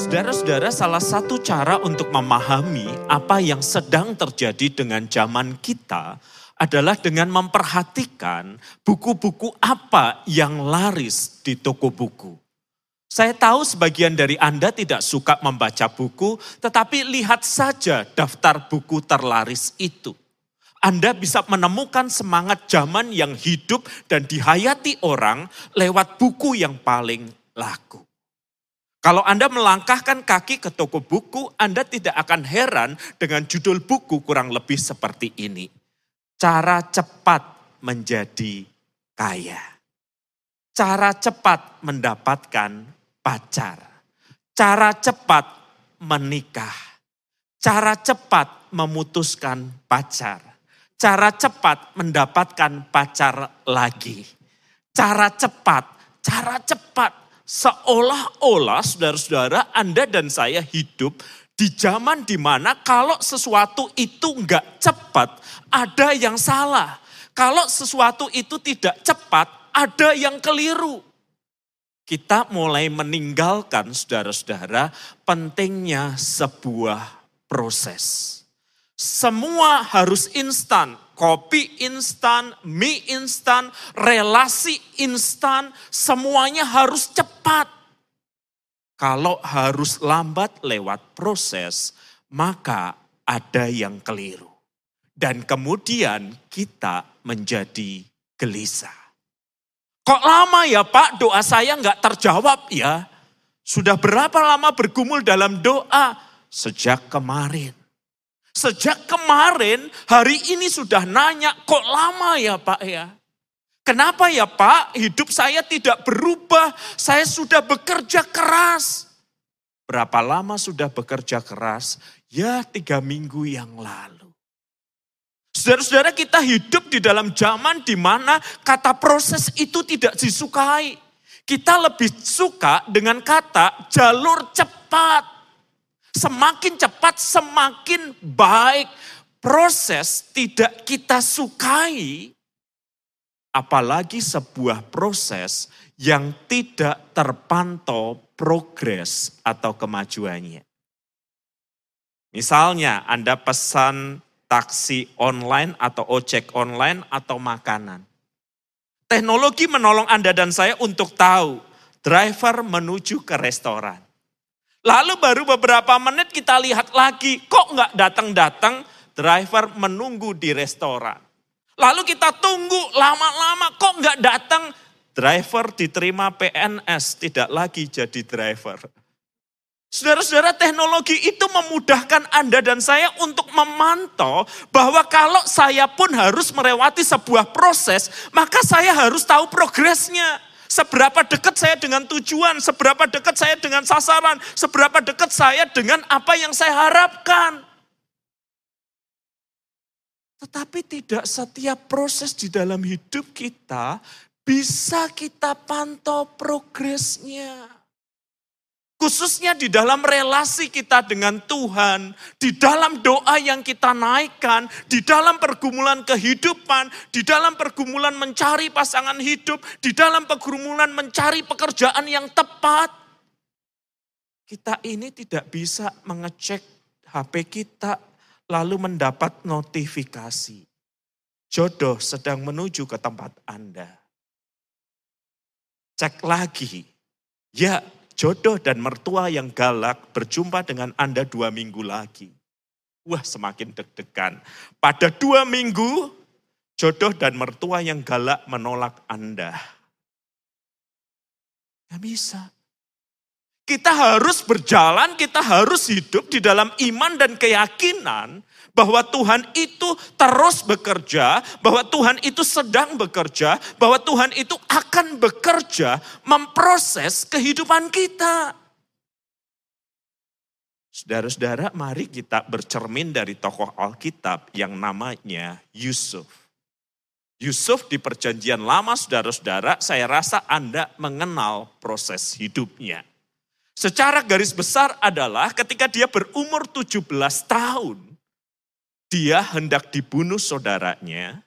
Saudara-saudara, salah satu cara untuk memahami apa yang sedang terjadi dengan zaman kita adalah dengan memperhatikan buku-buku apa yang laris di toko buku. Saya tahu sebagian dari Anda tidak suka membaca buku, tetapi lihat saja daftar buku terlaris itu. Anda bisa menemukan semangat zaman yang hidup dan dihayati orang lewat buku yang paling laku. Kalau Anda melangkahkan kaki ke toko buku, Anda tidak akan heran dengan judul buku kurang lebih seperti ini. Cara cepat menjadi kaya. Cara cepat mendapatkan pacar. Cara cepat menikah. Cara cepat memutuskan pacar. Cara cepat mendapatkan pacar lagi. Cara cepat, cara cepat Seolah-olah saudara-saudara Anda dan saya hidup di zaman di mana kalau sesuatu itu enggak cepat, ada yang salah. Kalau sesuatu itu tidak cepat, ada yang keliru. Kita mulai meninggalkan saudara-saudara pentingnya sebuah proses. Semua harus instan, kopi instan, mie instan, relasi instan, semuanya harus cepat. Kalau harus lambat lewat proses, maka ada yang keliru. Dan kemudian kita menjadi gelisah. Kok lama ya Pak doa saya nggak terjawab ya? Sudah berapa lama bergumul dalam doa? Sejak kemarin. Sejak kemarin, hari ini sudah nanya, kok lama ya Pak ya? Kenapa ya Pak, hidup saya tidak berubah, saya sudah bekerja keras. Berapa lama sudah bekerja keras? Ya tiga minggu yang lalu. Saudara-saudara kita hidup di dalam zaman di mana kata proses itu tidak disukai. Kita lebih suka dengan kata jalur cepat. Semakin cepat, semakin baik. Proses tidak kita sukai, apalagi sebuah proses yang tidak terpantau progres atau kemajuannya. Misalnya Anda pesan taksi online atau ojek online atau makanan. Teknologi menolong Anda dan saya untuk tahu driver menuju ke restoran. Lalu baru beberapa menit kita lihat lagi, kok nggak datang-datang, driver menunggu di restoran. Lalu kita tunggu lama-lama, kok nggak datang, driver diterima PNS, tidak lagi jadi driver. Saudara-saudara teknologi itu memudahkan Anda dan saya untuk memantau bahwa kalau saya pun harus melewati sebuah proses, maka saya harus tahu progresnya. Seberapa dekat saya dengan tujuan, seberapa dekat saya dengan sasaran, seberapa dekat saya dengan apa yang saya harapkan. Tetapi tidak setiap proses di dalam hidup kita bisa kita pantau progresnya. Khususnya di dalam relasi kita dengan Tuhan, di dalam doa yang kita naikkan, di dalam pergumulan kehidupan, di dalam pergumulan mencari pasangan hidup, di dalam pergumulan mencari pekerjaan yang tepat. Kita ini tidak bisa mengecek HP kita lalu mendapat notifikasi. Jodoh sedang menuju ke tempat Anda. Cek lagi. Ya, jodoh dan mertua yang galak berjumpa dengan Anda dua minggu lagi. Wah semakin deg-degan. Pada dua minggu, jodoh dan mertua yang galak menolak Anda. Gak bisa. Kita harus berjalan, kita harus hidup di dalam iman dan keyakinan bahwa Tuhan itu terus bekerja, bahwa Tuhan itu sedang bekerja, bahwa Tuhan itu akan bekerja memproses kehidupan kita. Saudara-saudara, mari kita bercermin dari tokoh Alkitab yang namanya Yusuf. Yusuf di perjanjian lama saudara-saudara, saya rasa Anda mengenal proses hidupnya. Secara garis besar adalah ketika dia berumur 17 tahun, dia hendak dibunuh saudaranya,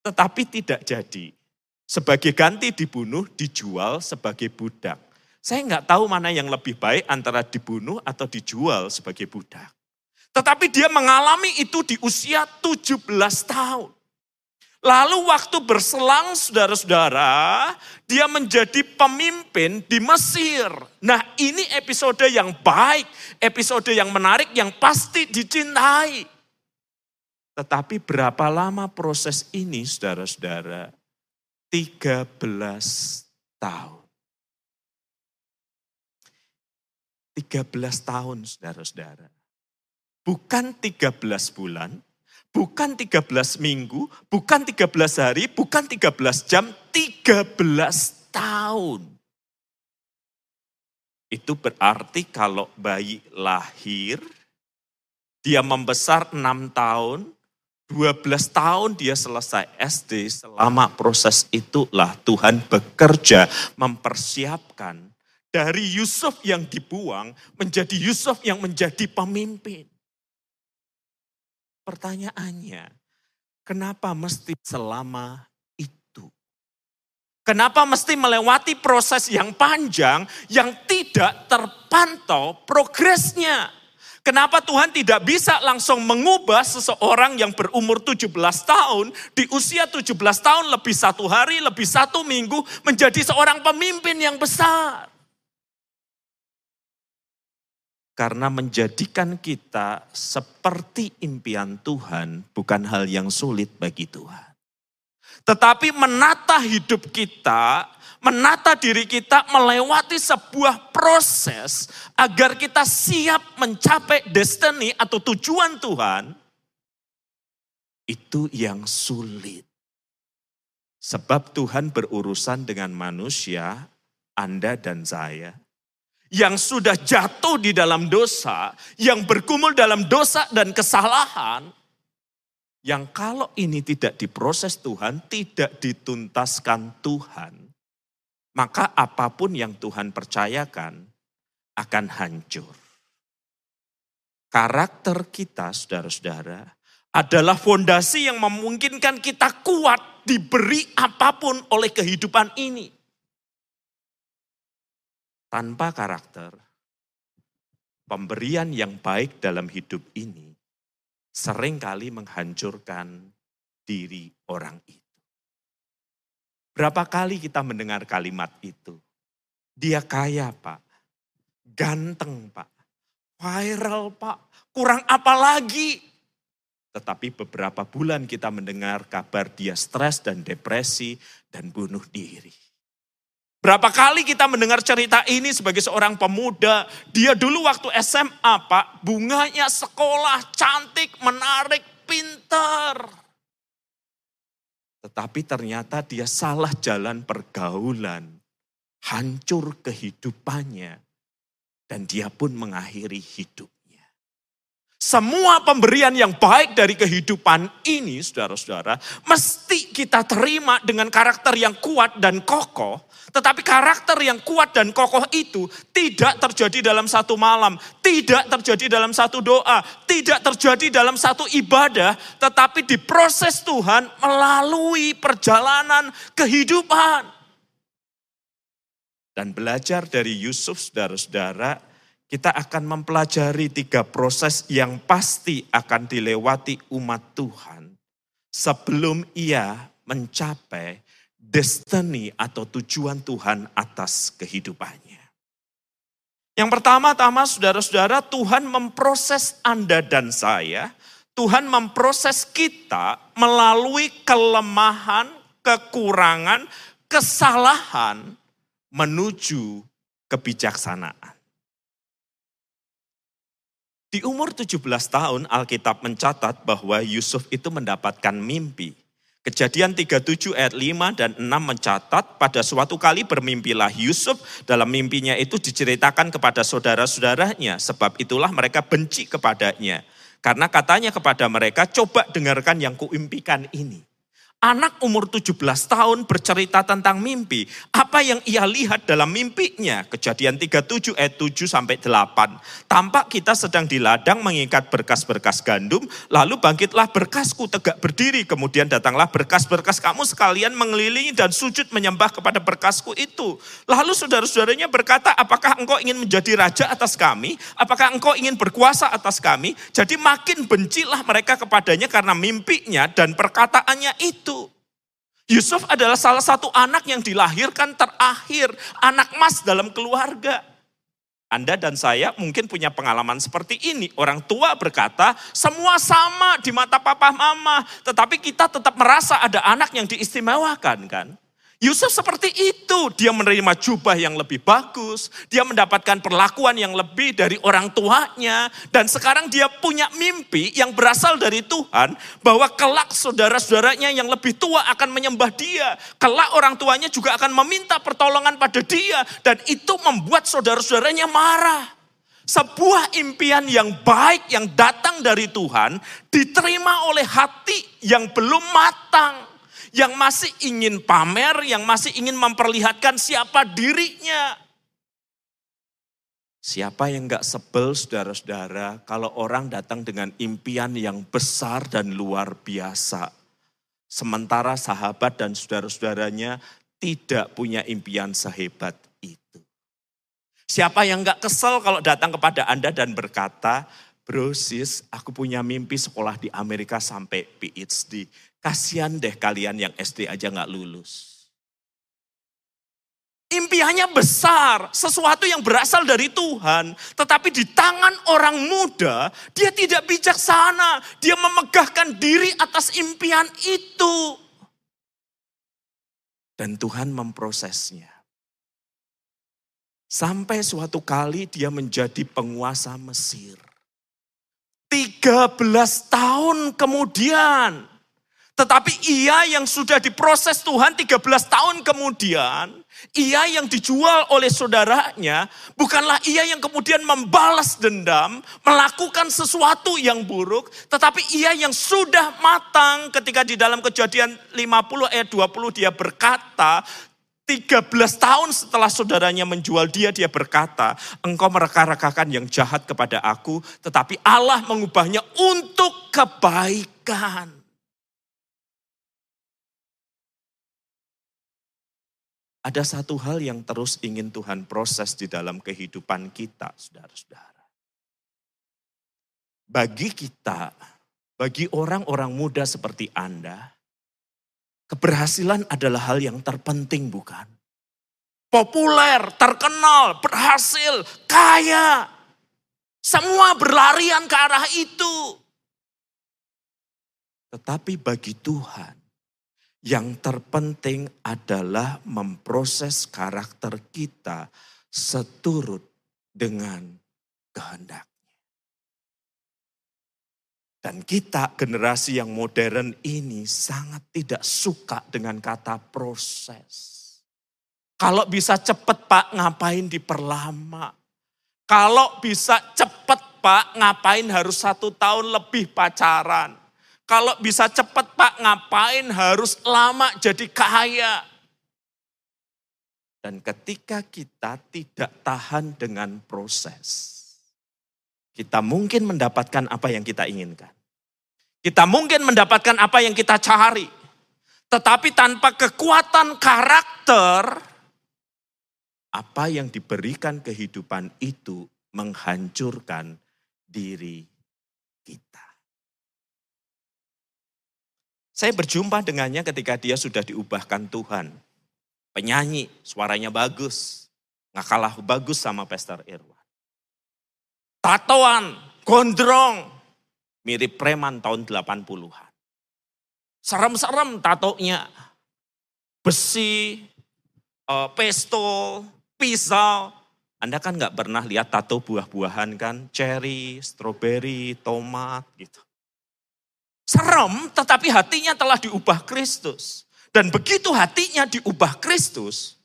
tetapi tidak jadi. Sebagai ganti dibunuh, dijual sebagai budak. Saya nggak tahu mana yang lebih baik antara dibunuh atau dijual sebagai budak. Tetapi dia mengalami itu di usia 17 tahun. Lalu waktu berselang saudara-saudara, dia menjadi pemimpin di Mesir. Nah ini episode yang baik, episode yang menarik, yang pasti dicintai. Tetapi berapa lama proses ini saudara-saudara? 13 tahun. 13 tahun saudara-saudara. Bukan 13 bulan, bukan 13 minggu, bukan 13 hari, bukan 13 jam, 13 tahun. Itu berarti kalau bayi lahir, dia membesar 6 tahun, 12 tahun dia selesai SD, selama proses itulah Tuhan bekerja mempersiapkan dari Yusuf yang dibuang menjadi Yusuf yang menjadi pemimpin. Pertanyaannya, kenapa mesti selama itu? Kenapa mesti melewati proses yang panjang yang tidak terpantau progresnya? Kenapa Tuhan tidak bisa langsung mengubah seseorang yang berumur 17 tahun di usia 17 tahun lebih satu hari, lebih satu minggu menjadi seorang pemimpin yang besar? Karena menjadikan kita seperti impian Tuhan bukan hal yang sulit bagi Tuhan. Tetapi menata hidup kita, menata diri kita melewati sebuah proses agar kita siap mencapai destiny atau tujuan Tuhan, itu yang sulit. Sebab Tuhan berurusan dengan manusia, Anda dan saya, yang sudah jatuh di dalam dosa, yang berkumul dalam dosa dan kesalahan, yang kalau ini tidak diproses Tuhan, tidak dituntaskan Tuhan, maka apa pun yang Tuhan percayakan akan hancur. Karakter kita, saudara-saudara, adalah fondasi yang memungkinkan kita kuat diberi apa pun oleh kehidupan ini tanpa karakter, pemberian yang baik dalam hidup ini sering kali menghancurkan diri orang itu. Berapa kali kita mendengar kalimat itu? Dia kaya pak, ganteng pak, viral pak, kurang apa lagi? Tetapi beberapa bulan kita mendengar kabar dia stres dan depresi dan bunuh diri. Berapa kali kita mendengar cerita ini sebagai seorang pemuda. Dia dulu waktu SMA pak, bunganya sekolah, cantik, menarik, pintar. Tetapi ternyata dia salah jalan pergaulan. Hancur kehidupannya. Dan dia pun mengakhiri hidupnya. Semua pemberian yang baik dari kehidupan ini, saudara-saudara, mesti kita terima dengan karakter yang kuat dan kokoh tetapi karakter yang kuat dan kokoh itu tidak terjadi dalam satu malam, tidak terjadi dalam satu doa, tidak terjadi dalam satu ibadah, tetapi diproses Tuhan melalui perjalanan kehidupan. Dan belajar dari Yusuf, saudara-saudara, kita akan mempelajari tiga proses yang pasti akan dilewati umat Tuhan sebelum ia mencapai destiny atau tujuan Tuhan atas kehidupannya. Yang pertama-tama saudara-saudara Tuhan memproses Anda dan saya, Tuhan memproses kita melalui kelemahan, kekurangan, kesalahan menuju kebijaksanaan. Di umur 17 tahun Alkitab mencatat bahwa Yusuf itu mendapatkan mimpi. Kejadian 37 ayat 5 dan 6 mencatat pada suatu kali bermimpilah Yusuf dalam mimpinya itu diceritakan kepada saudara-saudaranya sebab itulah mereka benci kepadanya. Karena katanya kepada mereka coba dengarkan yang kuimpikan ini. Anak umur 17 tahun bercerita tentang mimpi. Apa yang ia lihat dalam mimpinya? Kejadian 37 ayat 7 sampai 8. Tampak kita sedang di ladang mengikat berkas-berkas gandum, lalu bangkitlah berkasku tegak berdiri. Kemudian datanglah berkas-berkas kamu sekalian mengelilingi dan sujud menyembah kepada berkasku itu. Lalu saudara-saudaranya berkata, apakah engkau ingin menjadi raja atas kami? Apakah engkau ingin berkuasa atas kami? Jadi makin bencilah mereka kepadanya karena mimpinya dan perkataannya itu. Yusuf adalah salah satu anak yang dilahirkan terakhir, anak mas dalam keluarga. Anda dan saya mungkin punya pengalaman seperti ini. Orang tua berkata, semua sama di mata papa mama. Tetapi kita tetap merasa ada anak yang diistimewakan kan. Yusuf seperti itu, dia menerima jubah yang lebih bagus, dia mendapatkan perlakuan yang lebih dari orang tuanya, dan sekarang dia punya mimpi yang berasal dari Tuhan, bahwa kelak saudara-saudaranya yang lebih tua akan menyembah dia, kelak orang tuanya juga akan meminta pertolongan pada dia, dan itu membuat saudara-saudaranya marah. Sebuah impian yang baik yang datang dari Tuhan diterima oleh hati yang belum matang yang masih ingin pamer, yang masih ingin memperlihatkan siapa dirinya. Siapa yang gak sebel saudara-saudara kalau orang datang dengan impian yang besar dan luar biasa. Sementara sahabat dan saudara-saudaranya tidak punya impian sehebat itu. Siapa yang gak kesel kalau datang kepada Anda dan berkata, Bro sis, aku punya mimpi sekolah di Amerika sampai PhD. Kasihan deh kalian yang SD aja nggak lulus. Impiannya besar, sesuatu yang berasal dari Tuhan. Tetapi di tangan orang muda, dia tidak bijaksana. Dia memegahkan diri atas impian itu. Dan Tuhan memprosesnya. Sampai suatu kali dia menjadi penguasa Mesir. 13 tahun kemudian tetapi ia yang sudah diproses Tuhan 13 tahun kemudian, ia yang dijual oleh saudaranya, bukanlah ia yang kemudian membalas dendam, melakukan sesuatu yang buruk, tetapi ia yang sudah matang ketika di dalam kejadian 50 ayat 20 dia berkata, 13 tahun setelah saudaranya menjual dia, dia berkata, engkau mereka-rekakan yang jahat kepada aku, tetapi Allah mengubahnya untuk kebaikan. Ada satu hal yang terus ingin Tuhan proses di dalam kehidupan kita, saudara-saudara. Bagi kita, bagi orang-orang muda seperti Anda, keberhasilan adalah hal yang terpenting bukan? Populer, terkenal, berhasil, kaya. Semua berlarian ke arah itu. Tetapi bagi Tuhan, yang terpenting adalah memproses karakter kita seturut dengan kehendaknya. Dan kita generasi yang modern ini sangat tidak suka dengan kata proses. Kalau bisa cepat pak ngapain diperlama. Kalau bisa cepat pak ngapain harus satu tahun lebih pacaran. Kalau bisa cepat pak, ngapain harus lama jadi kaya? Dan ketika kita tidak tahan dengan proses, kita mungkin mendapatkan apa yang kita inginkan. Kita mungkin mendapatkan apa yang kita cari. Tetapi tanpa kekuatan karakter, apa yang diberikan kehidupan itu menghancurkan diri kita. Saya berjumpa dengannya ketika dia sudah diubahkan Tuhan. Penyanyi, suaranya bagus. Nggak kalah bagus sama Pastor Irwan. Tatoan, gondrong. Mirip preman tahun 80-an. Serem-serem tatonya. Besi, uh, pistol, pisau. Anda kan nggak pernah lihat tato buah-buahan kan. Cherry, strawberry, tomat gitu. Serem, tetapi hatinya telah diubah Kristus. Dan begitu hatinya diubah Kristus,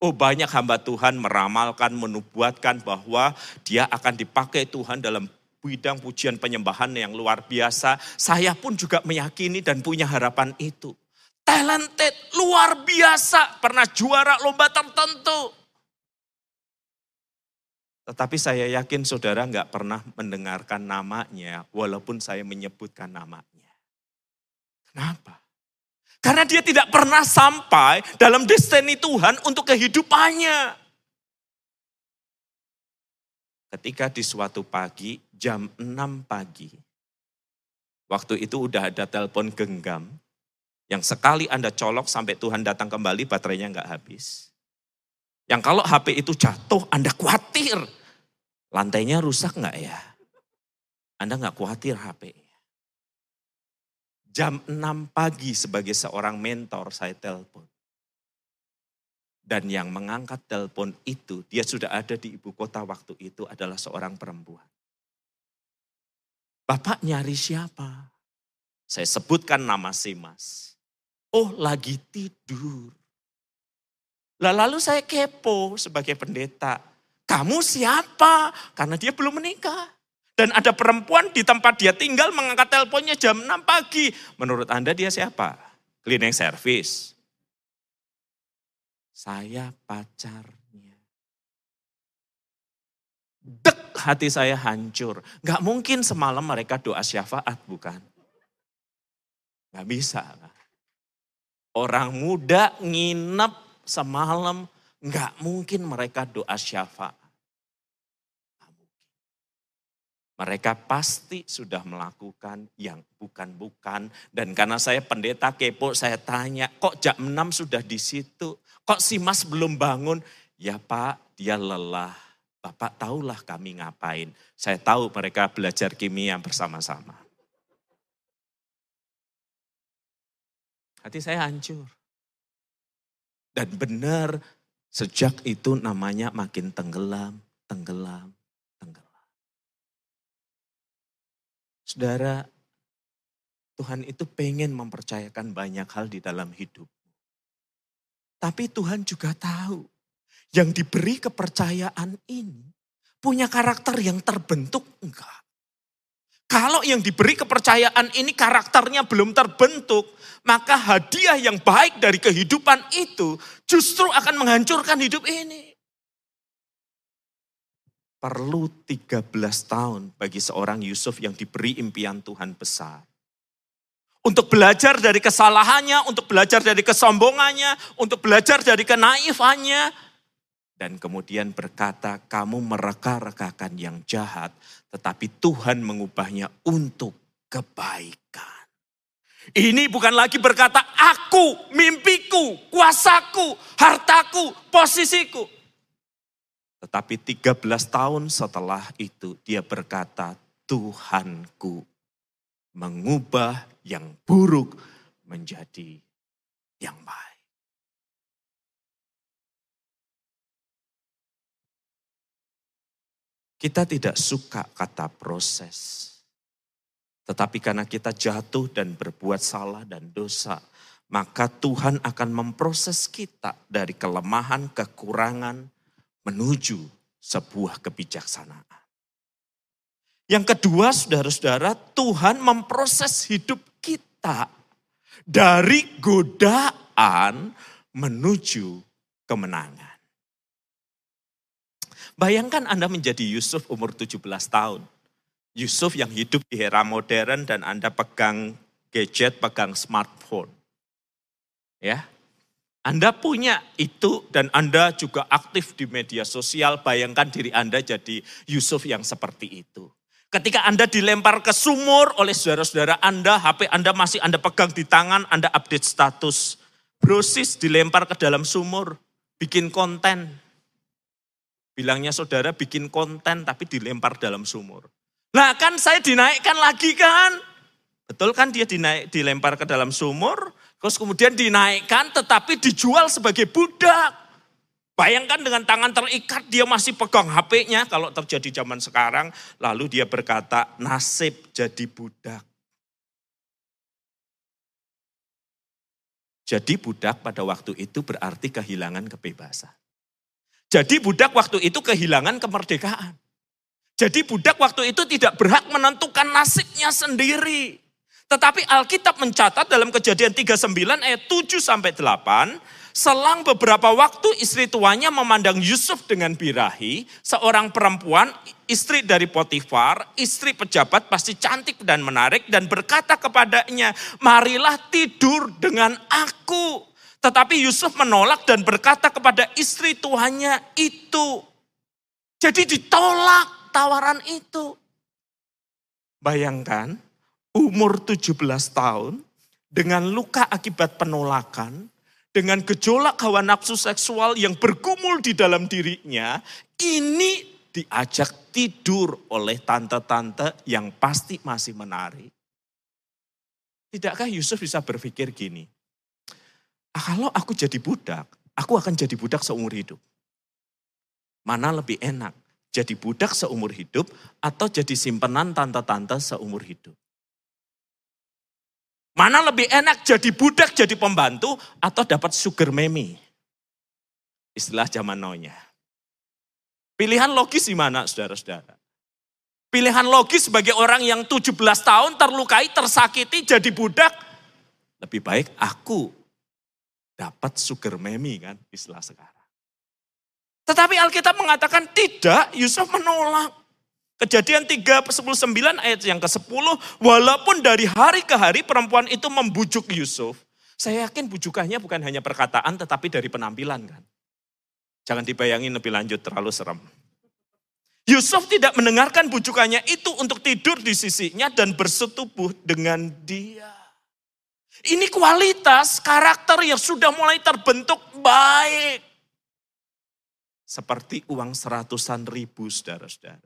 oh banyak hamba Tuhan meramalkan, menubuatkan bahwa dia akan dipakai Tuhan dalam bidang pujian penyembahan yang luar biasa. Saya pun juga meyakini dan punya harapan itu. talented, luar biasa, pernah juara lomba tertentu. Tetapi saya yakin saudara nggak pernah mendengarkan namanya, walaupun saya menyebutkan namanya. Kenapa? Karena dia tidak pernah sampai dalam destiny Tuhan untuk kehidupannya. Ketika di suatu pagi, jam 6 pagi, waktu itu udah ada telepon genggam, yang sekali Anda colok sampai Tuhan datang kembali, baterainya nggak habis. Yang kalau HP itu jatuh, Anda khawatir. Lantainya rusak nggak ya? Anda nggak khawatir HP. Jam 6 pagi sebagai seorang mentor saya telepon. Dan yang mengangkat telepon itu, dia sudah ada di ibu kota waktu itu adalah seorang perempuan. Bapak nyari siapa? Saya sebutkan nama si mas. Oh lagi tidur. Lalu saya kepo sebagai pendeta. Kamu siapa? Karena dia belum menikah. Dan ada perempuan di tempat dia tinggal mengangkat teleponnya jam 6 pagi. Menurut Anda dia siapa? Cleaning service. Saya pacarnya. Dek hati saya hancur. Gak mungkin semalam mereka doa syafaat bukan? Gak bisa. Orang muda nginep semalam, nggak mungkin mereka doa syafaat. Mereka pasti sudah melakukan yang bukan-bukan. Dan karena saya pendeta kepo, saya tanya, kok jam 6 sudah di situ? Kok si mas belum bangun? Ya pak, dia lelah. Bapak tahulah kami ngapain. Saya tahu mereka belajar kimia bersama-sama. Hati saya hancur. Dan benar sejak itu namanya makin tenggelam, tenggelam. Saudara, Tuhan itu pengen mempercayakan banyak hal di dalam hidup. Tapi Tuhan juga tahu yang diberi kepercayaan ini punya karakter yang terbentuk enggak. Kalau yang diberi kepercayaan ini karakternya belum terbentuk, maka hadiah yang baik dari kehidupan itu justru akan menghancurkan hidup ini. Perlu 13 tahun bagi seorang Yusuf yang diberi impian Tuhan besar. Untuk belajar dari kesalahannya, untuk belajar dari kesombongannya, untuk belajar dari kenaifannya, dan kemudian berkata, "Kamu mereka-rekakan yang jahat, tetapi Tuhan mengubahnya untuk kebaikan." Ini bukan lagi berkata, "Aku, mimpiku, kuasaku, hartaku, posisiku." Tetapi 13 tahun setelah itu, dia berkata, "Tuhanku mengubah yang buruk menjadi yang baik." Kita tidak suka kata proses. Tetapi karena kita jatuh dan berbuat salah dan dosa, maka Tuhan akan memproses kita dari kelemahan, kekurangan menuju sebuah kebijaksanaan. Yang kedua, saudara-saudara, Tuhan memproses hidup kita dari godaan menuju kemenangan. Bayangkan Anda menjadi Yusuf umur 17 tahun. Yusuf yang hidup di era modern dan Anda pegang gadget, pegang smartphone. Ya. Anda punya itu dan Anda juga aktif di media sosial, bayangkan diri Anda jadi Yusuf yang seperti itu. Ketika Anda dilempar ke sumur oleh saudara-saudara Anda, HP Anda masih Anda pegang di tangan, Anda update status. Brosis dilempar ke dalam sumur, bikin konten, Bilangnya saudara bikin konten tapi dilempar dalam sumur. Nah kan saya dinaikkan lagi kan. Betul kan dia dinaik, dilempar ke dalam sumur. Terus kemudian dinaikkan tetapi dijual sebagai budak. Bayangkan dengan tangan terikat dia masih pegang HP-nya kalau terjadi zaman sekarang. Lalu dia berkata nasib jadi budak. Jadi budak pada waktu itu berarti kehilangan kebebasan. Jadi budak waktu itu kehilangan kemerdekaan. Jadi budak waktu itu tidak berhak menentukan nasibnya sendiri. Tetapi Alkitab mencatat dalam kejadian 39 ayat 7 sampai 8, selang beberapa waktu istri tuanya memandang Yusuf dengan birahi, seorang perempuan istri dari Potifar, istri pejabat pasti cantik dan menarik dan berkata kepadanya, marilah tidur dengan aku. Tetapi Yusuf menolak dan berkata kepada istri tuannya itu. Jadi ditolak tawaran itu. Bayangkan, umur 17 tahun, dengan luka akibat penolakan, dengan gejolak hawa nafsu seksual yang bergumul di dalam dirinya, ini diajak tidur oleh tante-tante yang pasti masih menarik. Tidakkah Yusuf bisa berpikir gini, ah, kalau aku jadi budak, aku akan jadi budak seumur hidup. Mana lebih enak, jadi budak seumur hidup atau jadi simpenan tante-tante seumur hidup? Mana lebih enak jadi budak, jadi pembantu, atau dapat sugar memi? Istilah zaman now-nya. Pilihan logis di mana, saudara-saudara? Pilihan logis sebagai orang yang 17 tahun terlukai, tersakiti, jadi budak. Lebih baik aku dapat sugar memi kan, istilah sekarang. Tetapi Alkitab mengatakan tidak, Yusuf menolak. Kejadian 3, 9 ayat yang ke-10, walaupun dari hari ke hari perempuan itu membujuk Yusuf. Saya yakin bujukannya bukan hanya perkataan tetapi dari penampilan kan. Jangan dibayangin lebih lanjut terlalu serem. Yusuf tidak mendengarkan bujukannya itu untuk tidur di sisinya dan bersetubuh dengan dia. Ini kualitas karakter yang sudah mulai terbentuk baik. Seperti uang seratusan ribu saudara-saudara.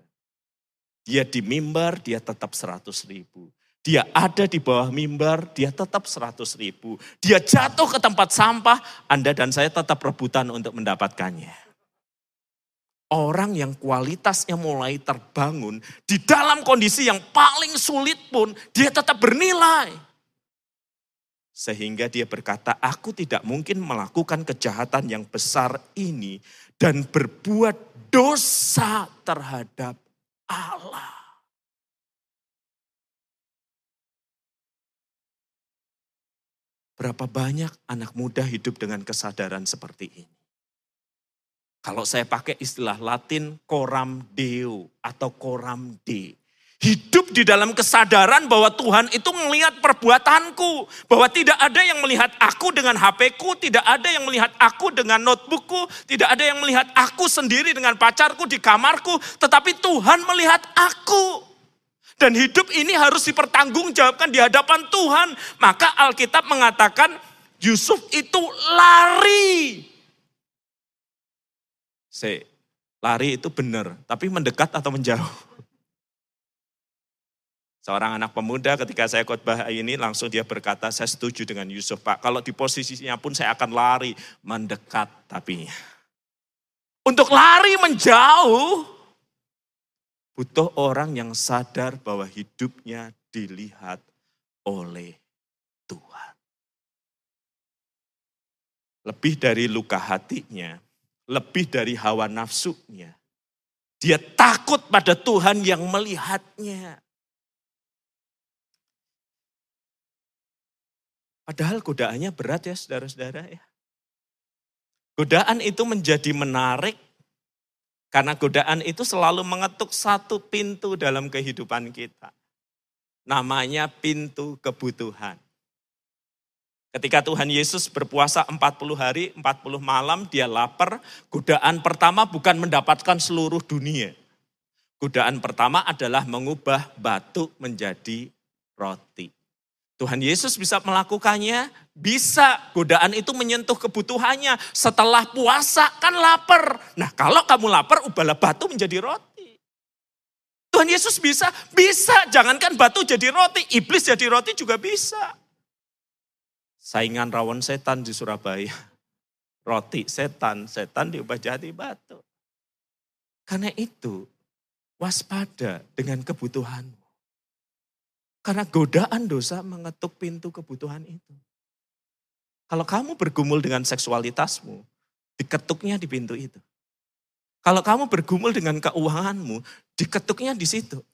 Dia di mimbar, dia tetap seratus ribu. Dia ada di bawah mimbar, dia tetap seratus ribu. Dia jatuh ke tempat sampah, Anda dan saya tetap rebutan untuk mendapatkannya. Orang yang kualitasnya mulai terbangun, di dalam kondisi yang paling sulit pun, dia tetap bernilai. Sehingga dia berkata, aku tidak mungkin melakukan kejahatan yang besar ini dan berbuat dosa terhadap Allah. Berapa banyak anak muda hidup dengan kesadaran seperti ini? Kalau saya pakai istilah Latin coram deo atau coram de. Hidup di dalam kesadaran bahwa Tuhan itu melihat perbuatanku. Bahwa tidak ada yang melihat aku dengan HP ku, tidak ada yang melihat aku dengan notebookku, tidak ada yang melihat aku sendiri dengan pacarku di kamarku, tetapi Tuhan melihat aku. Dan hidup ini harus dipertanggungjawabkan di hadapan Tuhan. Maka Alkitab mengatakan Yusuf itu lari. Se, lari itu benar, tapi mendekat atau menjauh? Seorang anak pemuda ketika saya khotbah ini langsung dia berkata, saya setuju dengan Yusuf Pak. Kalau di posisinya pun saya akan lari mendekat tapi. Untuk lari menjauh, butuh orang yang sadar bahwa hidupnya dilihat oleh Tuhan. Lebih dari luka hatinya, lebih dari hawa nafsunya. Dia takut pada Tuhan yang melihatnya. Padahal godaannya berat ya saudara-saudara ya. Godaan itu menjadi menarik karena godaan itu selalu mengetuk satu pintu dalam kehidupan kita. Namanya pintu kebutuhan. Ketika Tuhan Yesus berpuasa 40 hari, 40 malam, dia lapar. Godaan pertama bukan mendapatkan seluruh dunia. Godaan pertama adalah mengubah batu menjadi roti. Tuhan Yesus bisa melakukannya, bisa godaan itu menyentuh kebutuhannya. Setelah puasa kan lapar. Nah kalau kamu lapar, ubahlah batu menjadi roti. Tuhan Yesus bisa, bisa. Jangankan batu jadi roti, iblis jadi roti juga bisa. Saingan rawon setan di Surabaya. Roti setan, setan diubah jadi batu. Karena itu, waspada dengan kebutuhanmu. Karena godaan dosa mengetuk pintu kebutuhan itu. Kalau kamu bergumul dengan seksualitasmu, diketuknya di pintu itu. Kalau kamu bergumul dengan keuanganmu, diketuknya di situ.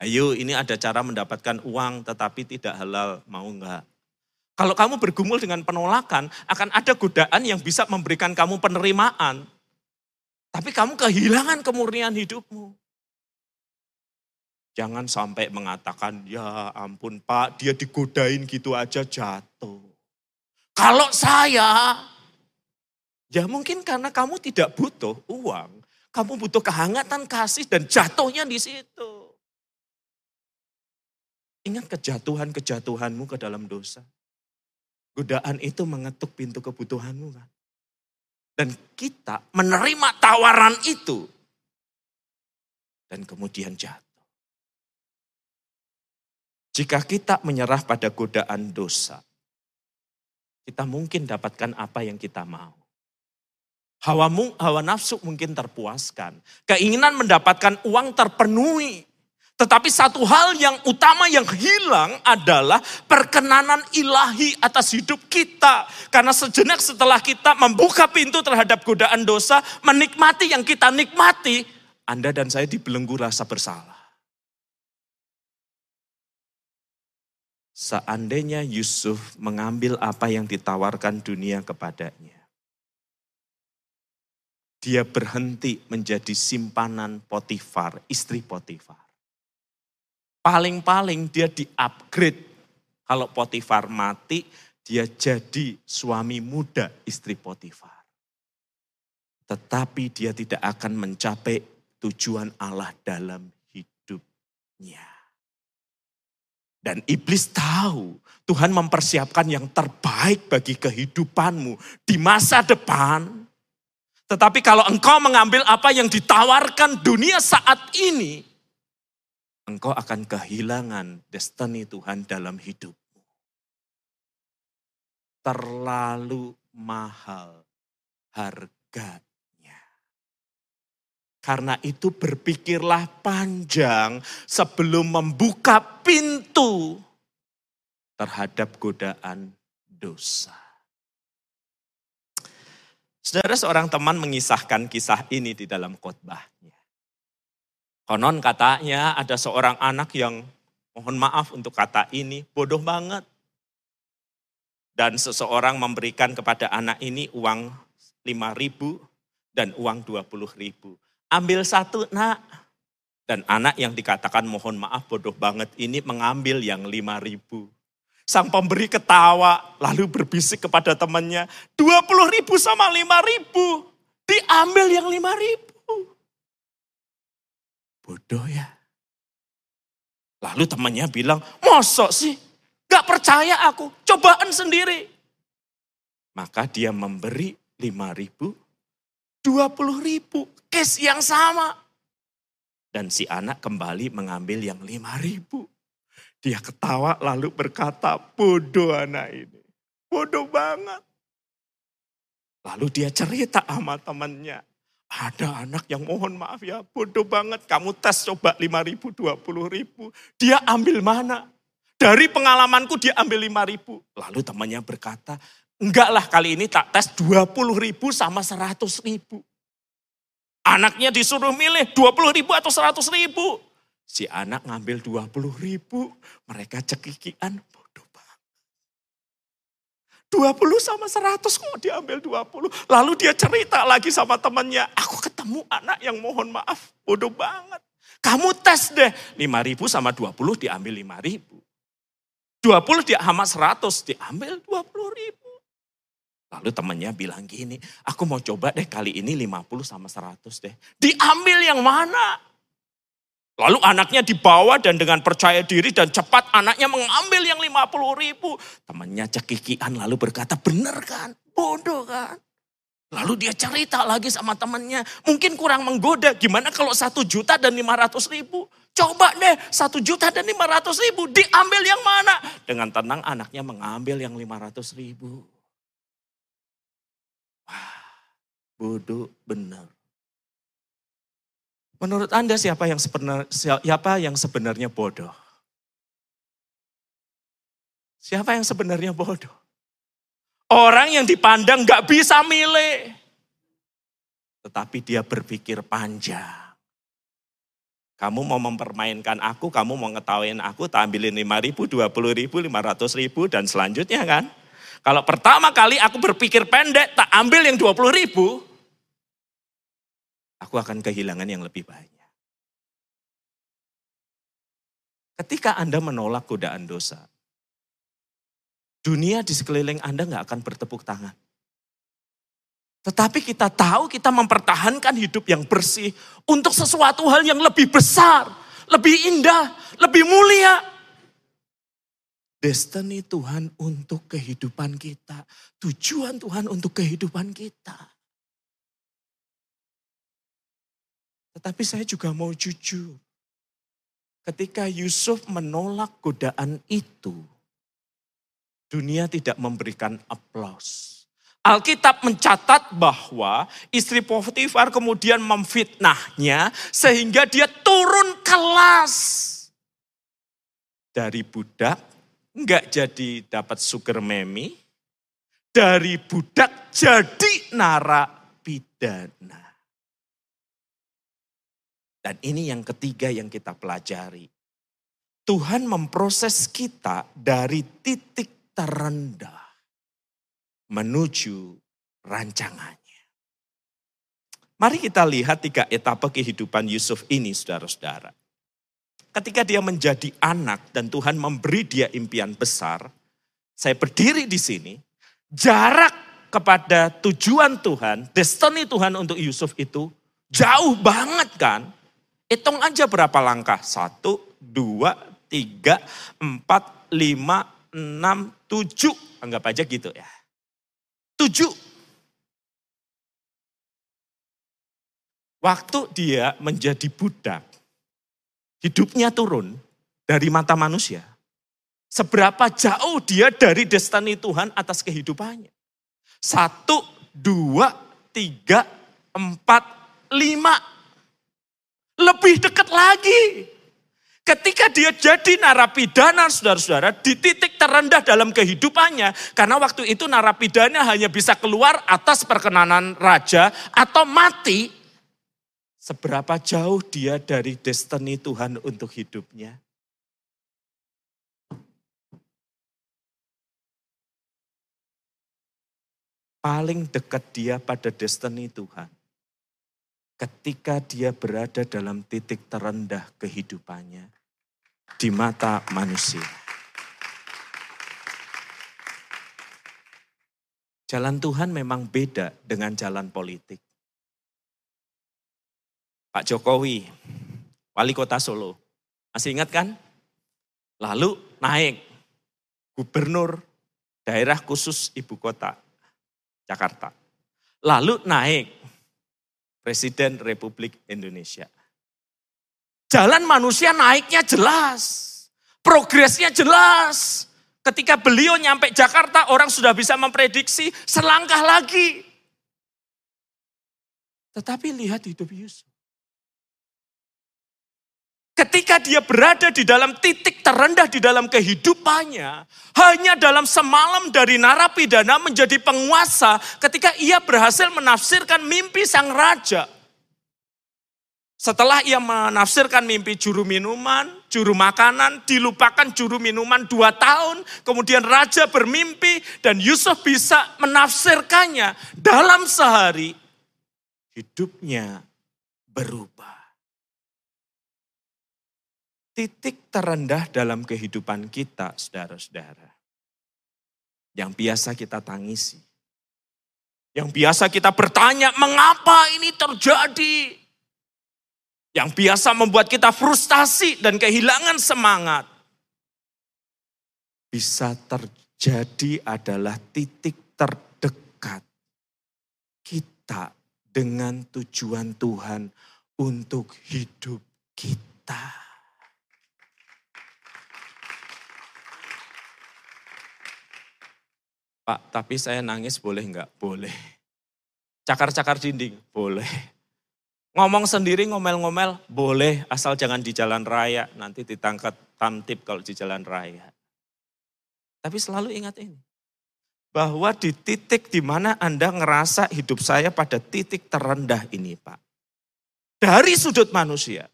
Ayo ini ada cara mendapatkan uang tetapi tidak halal, mau enggak? Kalau kamu bergumul dengan penolakan, akan ada godaan yang bisa memberikan kamu penerimaan. Tapi kamu kehilangan kemurnian hidupmu. Jangan sampai mengatakan, ya ampun pak, dia digodain gitu aja jatuh. Kalau saya, ya mungkin karena kamu tidak butuh uang, kamu butuh kehangatan kasih dan jatuhnya di situ. Ingat kejatuhan-kejatuhanmu ke dalam dosa. Godaan itu mengetuk pintu kebutuhanmu kan. Dan kita menerima tawaran itu. Dan kemudian jatuh. Jika kita menyerah pada godaan dosa, kita mungkin dapatkan apa yang kita mau. Hawa, hawa nafsu mungkin terpuaskan. Keinginan mendapatkan uang terpenuhi. Tetapi satu hal yang utama yang hilang adalah perkenanan ilahi atas hidup kita. Karena sejenak setelah kita membuka pintu terhadap godaan dosa, menikmati yang kita nikmati, Anda dan saya dibelenggu rasa bersalah. Seandainya Yusuf mengambil apa yang ditawarkan dunia kepadanya, dia berhenti menjadi simpanan Potifar, istri Potifar Paling-paling dia di-upgrade. Kalau Potifar mati, dia jadi suami muda istri Potifar. Tetapi dia tidak akan mencapai tujuan Allah dalam hidupnya. Dan iblis tahu Tuhan mempersiapkan yang terbaik bagi kehidupanmu di masa depan. Tetapi kalau engkau mengambil apa yang ditawarkan dunia saat ini, engkau akan kehilangan destiny Tuhan dalam hidupmu. Terlalu mahal harganya. Karena itu berpikirlah panjang sebelum membuka pintu terhadap godaan dosa. Saudara seorang teman mengisahkan kisah ini di dalam khotbahnya. Konon katanya ada seorang anak yang mohon maaf untuk kata ini bodoh banget. Dan seseorang memberikan kepada anak ini uang 5 ribu dan uang 20 ribu. Ambil satu nak. Dan anak yang dikatakan mohon maaf bodoh banget ini mengambil yang 5 ribu. Sang pemberi ketawa lalu berbisik kepada temannya, 20 ribu sama 5 ribu. Diambil yang 5 ribu. Bodoh ya. Lalu temannya bilang, mosok sih? Gak percaya aku, cobaan sendiri. Maka dia memberi lima ribu, dua puluh ribu, case yang sama. Dan si anak kembali mengambil yang lima ribu. Dia ketawa lalu berkata, bodoh anak ini. Bodoh banget. Lalu dia cerita sama temannya. Ada anak yang mohon maaf ya, bodoh banget. Kamu tes coba 5 ribu, 20 ribu. Dia ambil mana? Dari pengalamanku dia ambil 5 ribu. Lalu temannya berkata, enggak lah kali ini tak tes 20 ribu sama 100 ribu. Anaknya disuruh milih 20 ribu atau 100 ribu. Si anak ngambil 20 ribu, mereka cekikian, 20 sama 100 kok diambil 20. Lalu dia cerita lagi sama temannya, aku ketemu anak yang mohon maaf, bodoh banget. Kamu tes deh, 5 ribu sama 20 diambil 5 ribu. 20 dia sama 100, diambil 20 ribu. Lalu temannya bilang gini, aku mau coba deh kali ini 50 sama 100 deh. Diambil yang mana? Lalu anaknya dibawa dan dengan percaya diri dan cepat anaknya mengambil yang 50 ribu. Temannya cekikian lalu berkata, bener kan? Bodoh kan? Lalu dia cerita lagi sama temannya, mungkin kurang menggoda. Gimana kalau satu juta dan lima ratus ribu? Coba deh satu juta dan lima ratus ribu, diambil yang mana? Dengan tenang anaknya mengambil yang lima ratus ribu. Wah, bodoh benar. Menurut Anda siapa yang sebenar, siapa yang sebenarnya bodoh? Siapa yang sebenarnya bodoh? Orang yang dipandang gak bisa milih. Tetapi dia berpikir panjang. Kamu mau mempermainkan aku, kamu mau ngetawain aku, tak ambilin 5 ribu, 20 ribu, 500 ribu, dan selanjutnya kan. Kalau pertama kali aku berpikir pendek, tak ambil yang 20 ribu, aku akan kehilangan yang lebih banyak. Ketika Anda menolak godaan dosa, dunia di sekeliling Anda nggak akan bertepuk tangan. Tetapi kita tahu kita mempertahankan hidup yang bersih untuk sesuatu hal yang lebih besar, lebih indah, lebih mulia. Destiny Tuhan untuk kehidupan kita. Tujuan Tuhan untuk kehidupan kita. Tetapi saya juga mau jujur. Ketika Yusuf menolak godaan itu, dunia tidak memberikan aplaus Alkitab mencatat bahwa istri Potifar kemudian memfitnahnya sehingga dia turun kelas. Dari budak enggak jadi dapat sugar memi, dari budak jadi narapidana. Dan ini yang ketiga yang kita pelajari. Tuhan memproses kita dari titik terendah menuju rancangannya. Mari kita lihat tiga etapa kehidupan Yusuf ini, saudara-saudara. Ketika dia menjadi anak dan Tuhan memberi dia impian besar, saya berdiri di sini, jarak kepada tujuan Tuhan, destiny Tuhan untuk Yusuf itu jauh banget kan. Hitung aja berapa langkah. Satu, dua, tiga, empat, lima, enam, tujuh. Anggap aja gitu ya. Tujuh. Waktu dia menjadi budak, hidupnya turun dari mata manusia. Seberapa jauh dia dari destiny Tuhan atas kehidupannya. Satu, dua, tiga, empat, lima. Lebih dekat lagi. Ketika dia jadi narapidana, saudara-saudara, di titik terendah dalam kehidupannya, karena waktu itu narapidana hanya bisa keluar atas perkenanan raja atau mati. Seberapa jauh dia dari destiny Tuhan untuk hidupnya? Paling dekat dia pada destiny Tuhan ketika dia berada dalam titik terendah kehidupannya di mata manusia. Jalan Tuhan memang beda dengan jalan politik. Pak Jokowi, wali kota Solo, masih ingat kan? Lalu naik gubernur daerah khusus ibu kota Jakarta. Lalu naik Presiden Republik Indonesia. Jalan manusia naiknya jelas. Progresnya jelas. Ketika beliau nyampe Jakarta, orang sudah bisa memprediksi selangkah lagi. Tetapi lihat hidup Yusuf. Ketika dia berada di dalam titik terendah di dalam kehidupannya, hanya dalam semalam dari narapidana menjadi penguasa ketika ia berhasil menafsirkan mimpi sang raja. Setelah ia menafsirkan mimpi juru minuman, juru makanan, dilupakan juru minuman dua tahun. Kemudian raja bermimpi dan Yusuf bisa menafsirkannya. Dalam sehari hidupnya berubah. Titik terendah dalam kehidupan kita, saudara-saudara. Yang biasa kita tangisi. Yang biasa kita bertanya, mengapa ini terjadi? yang biasa membuat kita frustasi dan kehilangan semangat, bisa terjadi adalah titik terdekat kita dengan tujuan Tuhan untuk hidup kita. Pak, tapi saya nangis boleh enggak? Boleh. Cakar-cakar dinding? Boleh. Ngomong sendiri ngomel-ngomel boleh asal jangan di jalan raya. Nanti ditangkap tamtip kalau di jalan raya. Tapi selalu ingat ini. Bahwa di titik di mana Anda ngerasa hidup saya pada titik terendah ini Pak. Dari sudut manusia.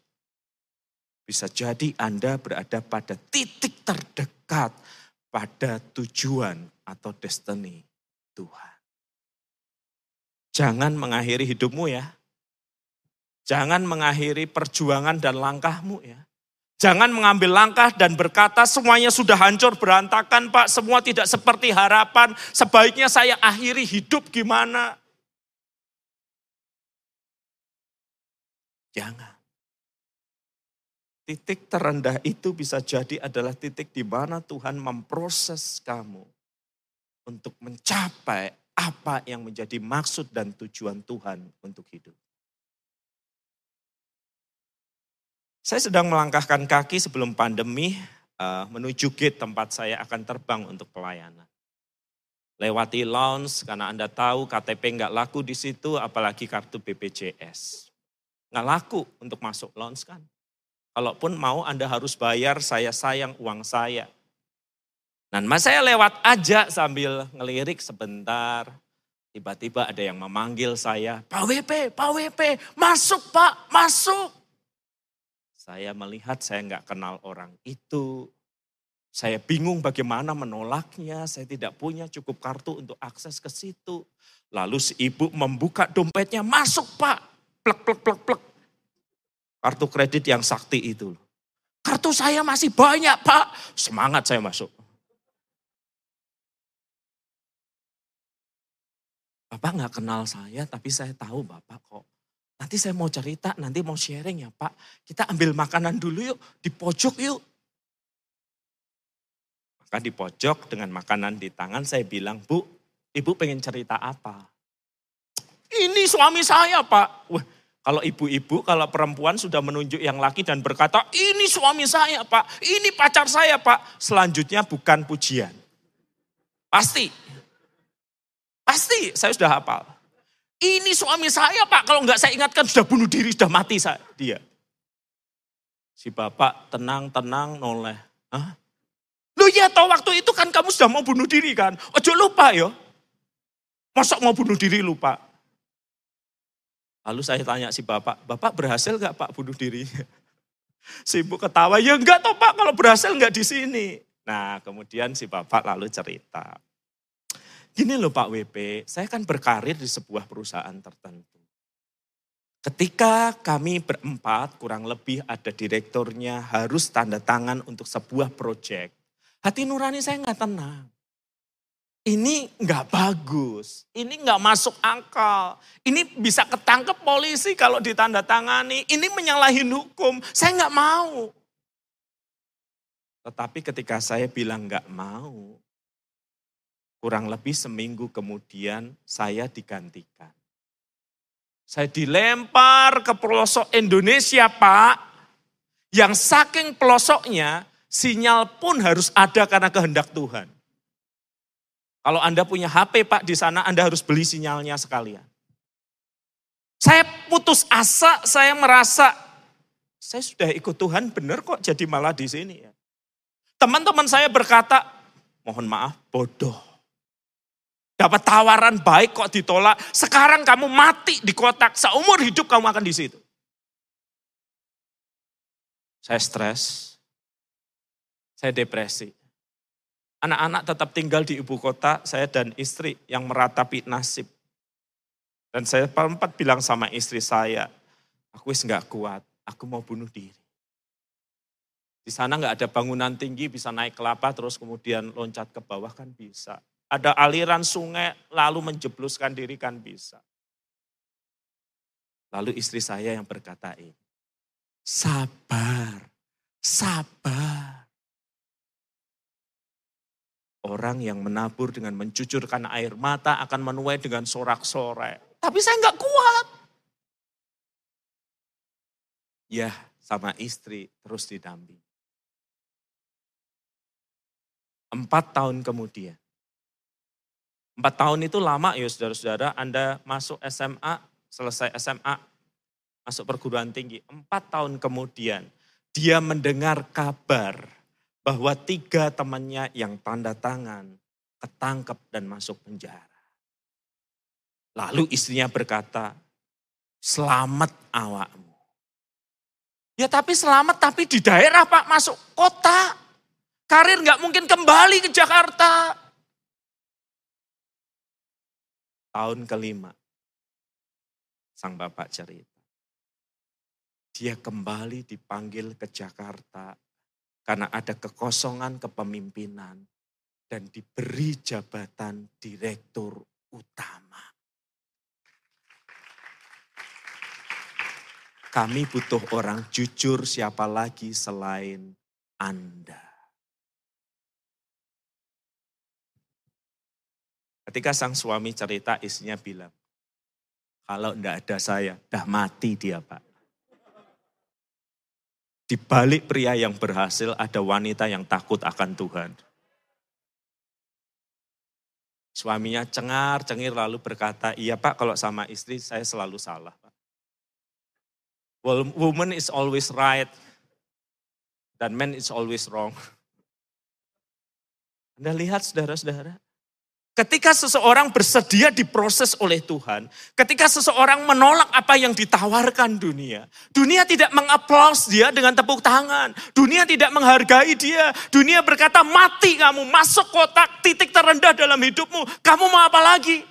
bisa jadi Anda berada pada titik terdekat pada tujuan atau destiny Tuhan. Jangan mengakhiri hidupmu ya. Jangan mengakhiri perjuangan dan langkahmu ya. Jangan mengambil langkah dan berkata semuanya sudah hancur berantakan Pak, semua tidak seperti harapan. Sebaiknya saya akhiri hidup gimana? Jangan. Titik terendah itu bisa jadi adalah titik di mana Tuhan memproses kamu untuk mencapai apa yang menjadi maksud dan tujuan Tuhan untuk hidup. Saya sedang melangkahkan kaki sebelum pandemi uh, menuju gate tempat saya akan terbang untuk pelayanan. Lewati lounge karena Anda tahu KTP nggak laku di situ apalagi kartu BPJS. Nggak laku untuk masuk lounge kan. Kalaupun mau Anda harus bayar, saya sayang uang saya. Dan mas saya lewat aja sambil ngelirik sebentar. Tiba-tiba ada yang memanggil saya, Pak WP, Pak WP, masuk Pak, masuk. Saya melihat saya nggak kenal orang itu. Saya bingung bagaimana menolaknya. Saya tidak punya cukup kartu untuk akses ke situ. Lalu si ibu membuka dompetnya, masuk pak. Plek, plek, plek, plek. Kartu kredit yang sakti itu. Kartu saya masih banyak pak. Semangat saya masuk. Bapak nggak kenal saya, tapi saya tahu Bapak kok. Nanti saya mau cerita, nanti mau sharing ya Pak. Kita ambil makanan dulu yuk, di pojok yuk. Maka di pojok dengan makanan di tangan saya bilang, Bu, Ibu pengen cerita apa? Ini suami saya Pak. Wah, kalau ibu-ibu, kalau perempuan sudah menunjuk yang laki dan berkata, ini suami saya Pak, ini pacar saya Pak. Selanjutnya bukan pujian. Pasti. Pasti, saya sudah hafal. Ini suami saya pak, kalau nggak saya ingatkan sudah bunuh diri, sudah mati saya, dia. Si bapak tenang-tenang noleh. Hah? Loh ya tau waktu itu kan kamu sudah mau bunuh diri kan. Ojo lupa yo. Masuk mau bunuh diri lupa. Lalu saya tanya si bapak, bapak berhasil gak pak bunuh diri? Si ibu ketawa, ya enggak toh pak kalau berhasil enggak di sini. Nah kemudian si bapak lalu cerita. Gini loh Pak WP, saya kan berkarir di sebuah perusahaan tertentu. Ketika kami berempat, kurang lebih ada direkturnya harus tanda tangan untuk sebuah proyek. Hati nurani saya nggak tenang. Ini nggak bagus, ini nggak masuk akal. Ini bisa ketangkep polisi kalau ditanda tangani. Ini menyalahi hukum, saya nggak mau. Tetapi ketika saya bilang nggak mau, Kurang lebih seminggu kemudian saya digantikan. Saya dilempar ke pelosok Indonesia Pak. Yang saking pelosoknya sinyal pun harus ada karena kehendak Tuhan. Kalau Anda punya HP Pak di sana Anda harus beli sinyalnya sekalian. Saya putus asa, saya merasa saya sudah ikut Tuhan benar kok jadi malah di sini ya. Teman-teman saya berkata, mohon maaf bodoh. Dapat tawaran baik kok ditolak. Sekarang kamu mati di kotak. Seumur hidup kamu akan di situ. Saya stres. Saya depresi. Anak-anak tetap tinggal di ibu kota, saya dan istri yang meratapi nasib. Dan saya sempat bilang sama istri saya, aku wis nggak kuat, aku mau bunuh diri. Di sana nggak ada bangunan tinggi, bisa naik kelapa terus kemudian loncat ke bawah kan bisa ada aliran sungai lalu menjebloskan diri kan bisa. Lalu istri saya yang berkata ini, sabar, sabar. Orang yang menabur dengan mencucurkan air mata akan menuai dengan sorak-sorai. Tapi saya nggak kuat. Ya, sama istri terus didamping. Empat tahun kemudian, Empat tahun itu lama ya saudara-saudara, Anda masuk SMA, selesai SMA, masuk perguruan tinggi. Empat tahun kemudian, dia mendengar kabar bahwa tiga temannya yang tanda tangan ketangkep dan masuk penjara. Lalu istrinya berkata, selamat awakmu. Ya tapi selamat tapi di daerah Pak masuk kota. Karir nggak mungkin kembali ke Jakarta. Tahun kelima, sang bapak cerita. Dia kembali dipanggil ke Jakarta karena ada kekosongan kepemimpinan dan diberi jabatan direktur utama. Kami butuh orang jujur siapa lagi selain Anda. Ketika sang suami cerita, istrinya bilang, kalau enggak ada saya, dah mati dia pak. Di balik pria yang berhasil ada wanita yang takut akan Tuhan. Suaminya cengar, cengir lalu berkata, iya pak kalau sama istri saya selalu salah. Well, woman is always right, dan man is always wrong. Anda lihat saudara-saudara, ketika seseorang bersedia diproses oleh Tuhan, ketika seseorang menolak apa yang ditawarkan dunia, dunia tidak mengaplaus dia dengan tepuk tangan, dunia tidak menghargai dia, dunia berkata mati kamu, masuk kotak titik terendah dalam hidupmu, kamu mau apa lagi?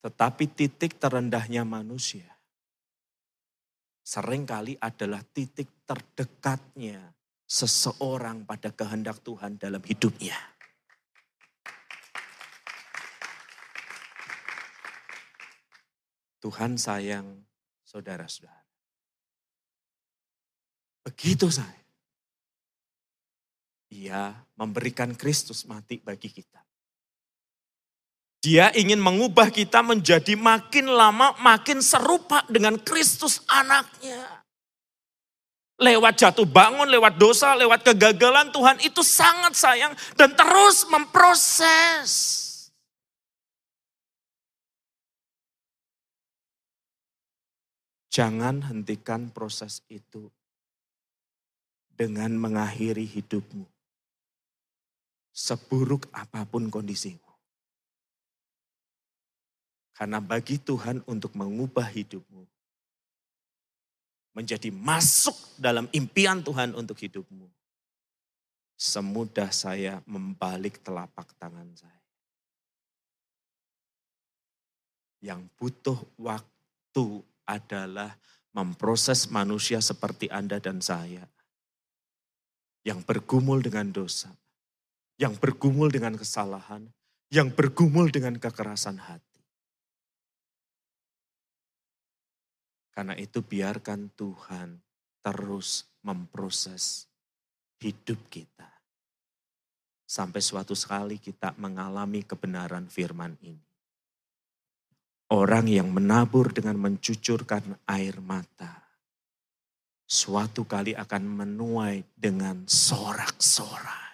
Tetapi titik terendahnya manusia sering kali adalah titik terdekatnya seseorang pada kehendak Tuhan dalam hidupnya. Tuhan sayang saudara-saudara. Begitu saya. Ia memberikan Kristus mati bagi kita. Dia ingin mengubah kita menjadi makin lama makin serupa dengan Kristus anaknya. Lewat jatuh bangun, lewat dosa, lewat kegagalan Tuhan itu sangat sayang dan terus memproses. Jangan hentikan proses itu dengan mengakhiri hidupmu. Seburuk apa pun kondisimu. Karena bagi Tuhan untuk mengubah hidupmu, menjadi masuk dalam impian Tuhan untuk hidupmu, semudah saya membalik telapak tangan saya. Yang butuh waktu adalah memproses manusia seperti Anda dan saya. Yang bergumul dengan dosa, yang bergumul dengan kesalahan, yang bergumul dengan kekerasan hati. Karena itu biarkan Tuhan terus memproses hidup kita. Sampai suatu sekali kita mengalami kebenaran firman ini. Orang yang menabur dengan mencucurkan air mata. Suatu kali akan menuai dengan sorak-sorai.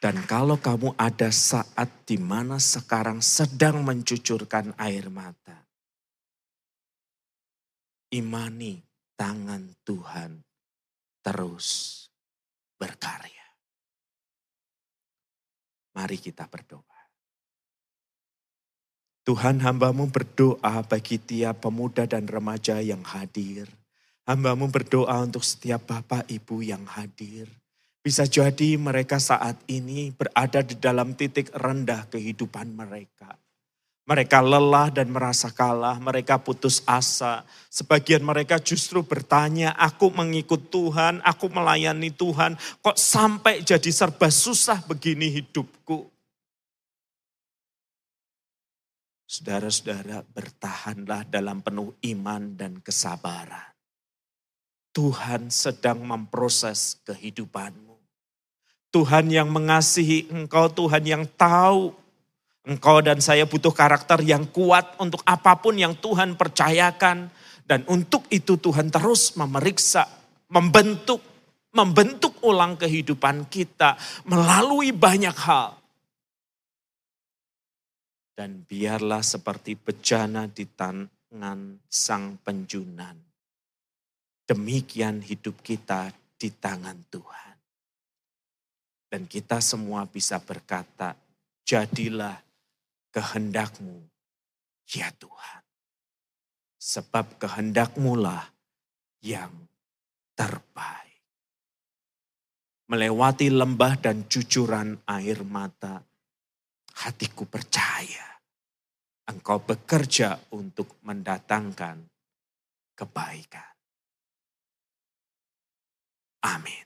Dan kalau kamu ada saat di mana sekarang sedang mencucurkan air mata, imani tangan Tuhan terus berkarya. Mari kita berdoa. Tuhan hambamu berdoa bagi tiap pemuda dan remaja yang hadir. Hambamu berdoa untuk setiap bapak ibu yang hadir bisa jadi mereka saat ini berada di dalam titik rendah kehidupan mereka. Mereka lelah dan merasa kalah, mereka putus asa. Sebagian mereka justru bertanya, aku mengikut Tuhan, aku melayani Tuhan, kok sampai jadi serba susah begini hidupku. Saudara-saudara bertahanlah dalam penuh iman dan kesabaran. Tuhan sedang memproses kehidupanmu. Tuhan yang mengasihi engkau, Tuhan yang tahu engkau dan saya butuh karakter yang kuat untuk apa pun yang Tuhan percayakan. Dan untuk itu Tuhan terus memeriksa, membentuk, membentuk ulang kehidupan kita melalui banyak hal. Dan biarlah seperti bejana di tangan sang penjunan. Demikian hidup kita di tangan Tuhan. Dan kita semua bisa berkata, jadilah kehendakmu Ya Tuhan, sebab kehendakmu lah yang terbaik. Melewati lembah dan cucuran air mata, hatiku percaya engkau bekerja untuk mendatangkan kebaikan. Amin.